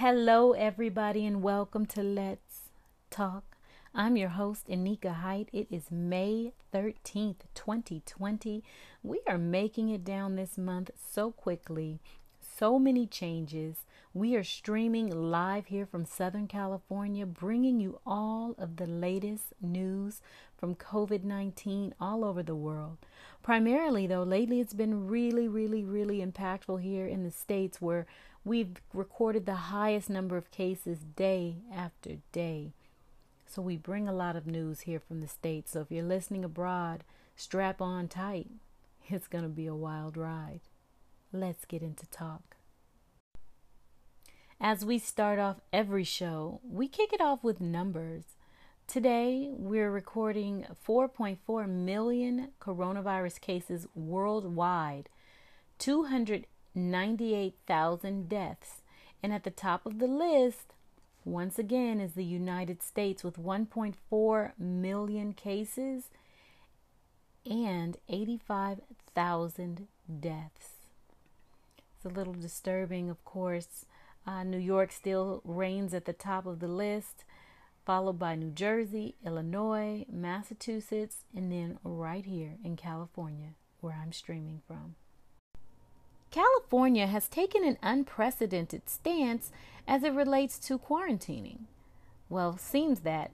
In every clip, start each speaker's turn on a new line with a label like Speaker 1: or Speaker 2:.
Speaker 1: Hello, everybody, and welcome to Let's Talk. I'm your host, Nneka Hite. It is May 13th, 2020. We are making it down this month so quickly. So many changes. We are streaming live here from Southern California, bringing you all of the latest news from COVID 19 all over the world. Primarily, though, lately it's been really, really, really impactful here in the States where We've recorded the highest number of cases day after day. So we bring a lot of news here from the States. So if you're listening abroad, strap on tight. It's going to be a wild ride. Let's get into talk. As we start off every show, we kick it off with numbers. Today, we're recording 4.4 million coronavirus cases worldwide, 200 98,000 deaths. And at the top of the list, once again, is the United States with 1.4 million cases and 85,000 deaths. It's a little disturbing, of course. Uh, New York still reigns at the top of the list, followed by New Jersey, Illinois, Massachusetts, and then right here in California, where I'm streaming from. California has taken an unprecedented stance as it relates to quarantining. Well, seems that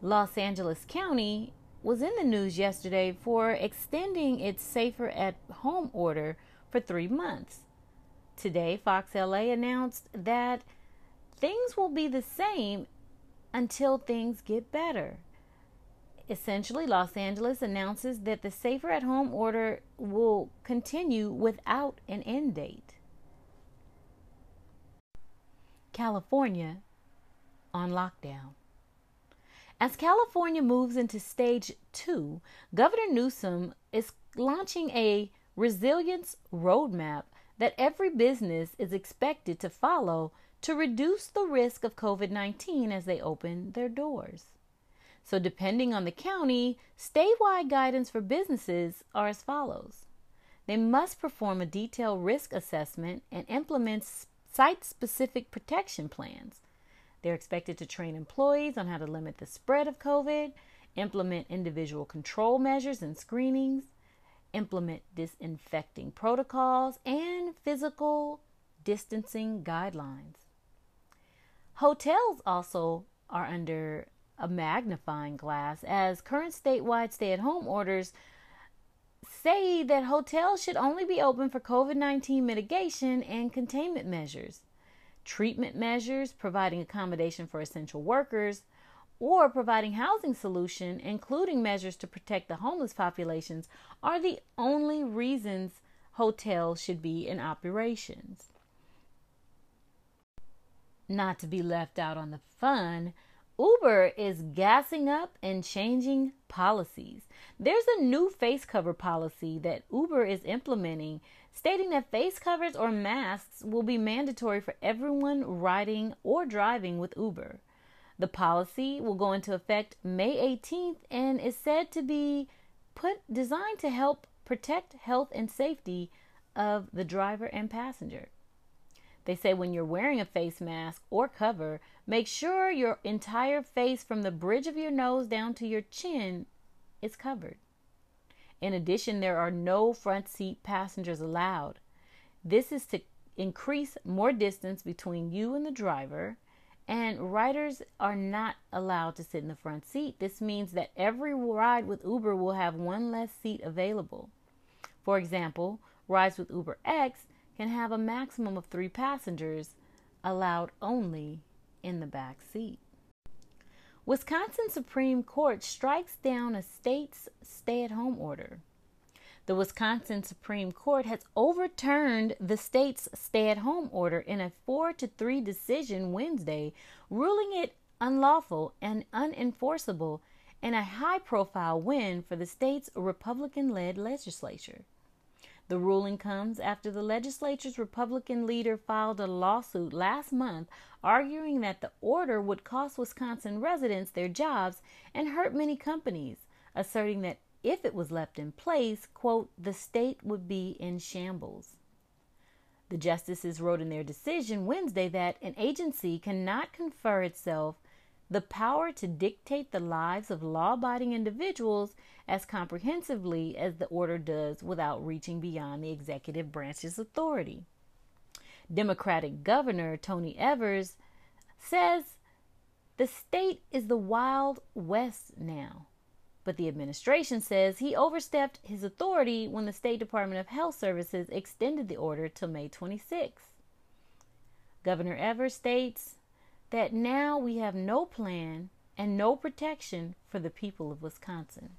Speaker 1: Los Angeles County was in the news yesterday for extending its safer at home order for three months. Today, Fox LA announced that things will be the same until things get better. Essentially, Los Angeles announces that the safer at home order will continue without an end date. California on lockdown. As California moves into stage two, Governor Newsom is launching a resilience roadmap that every business is expected to follow to reduce the risk of COVID 19 as they open their doors. So, depending on the county, statewide guidance for businesses are as follows they must perform a detailed risk assessment and implement site specific protection plans. They're expected to train employees on how to limit the spread of COVID, implement individual control measures and screenings, implement disinfecting protocols, and physical distancing guidelines. Hotels also are under a magnifying glass as current statewide stay at home orders say that hotels should only be open for COVID 19 mitigation and containment measures, treatment measures, providing accommodation for essential workers, or providing housing solution, including measures to protect the homeless populations, are the only reasons hotels should be in operations. Not to be left out on the fun, Uber is gassing up and changing policies. There's a new face cover policy that Uber is implementing, stating that face covers or masks will be mandatory for everyone riding or driving with Uber. The policy will go into effect May 18th and is said to be put designed to help protect health and safety of the driver and passenger. They say when you're wearing a face mask or cover, make sure your entire face from the bridge of your nose down to your chin is covered. In addition, there are no front seat passengers allowed. This is to increase more distance between you and the driver, and riders are not allowed to sit in the front seat. This means that every ride with Uber will have one less seat available. For example, rides with Uber X can have a maximum of three passengers, allowed only in the back seat. Wisconsin Supreme Court strikes down a state's stay at home order. The Wisconsin Supreme Court has overturned the state's stay at home order in a 4 to 3 decision Wednesday, ruling it unlawful and unenforceable in a high profile win for the state's Republican led legislature. The ruling comes after the legislature's Republican leader filed a lawsuit last month arguing that the order would cost Wisconsin residents their jobs and hurt many companies, asserting that if it was left in place, quote, the state would be in shambles. The justices wrote in their decision Wednesday that an agency cannot confer itself the power to dictate the lives of law abiding individuals as comprehensively as the order does without reaching beyond the executive branch's authority. Democratic Governor Tony Evers says the state is the Wild West now. But the administration says he overstepped his authority when the State Department of Health Services extended the order till May 26. Governor Evers states that now we have no plan and no protection for the people of Wisconsin.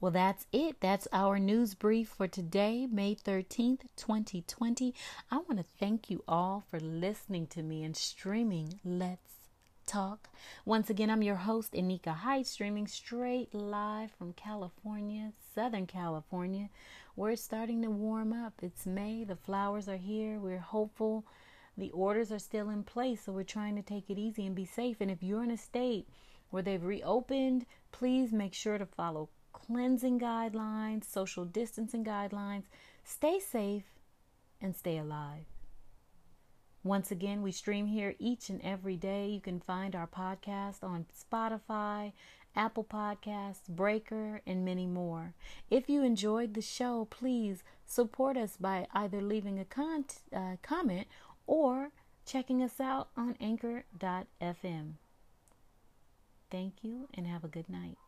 Speaker 1: Well, that's it. That's our news brief for today, May 13th, 2020. I want to thank you all for listening to me and streaming Let's Talk. Once again, I'm your host, Nneka Hite, streaming straight live from California, Southern California, We're starting to warm up. It's May, the flowers are here. We're hopeful. The orders are still in place, so we're trying to take it easy and be safe. And if you're in a state where they've reopened, please make sure to follow cleansing guidelines, social distancing guidelines. Stay safe and stay alive. Once again, we stream here each and every day. You can find our podcast on Spotify, Apple Podcasts, Breaker, and many more. If you enjoyed the show, please support us by either leaving a con- uh, comment or checking us out on anchor.fm. Thank you and have a good night.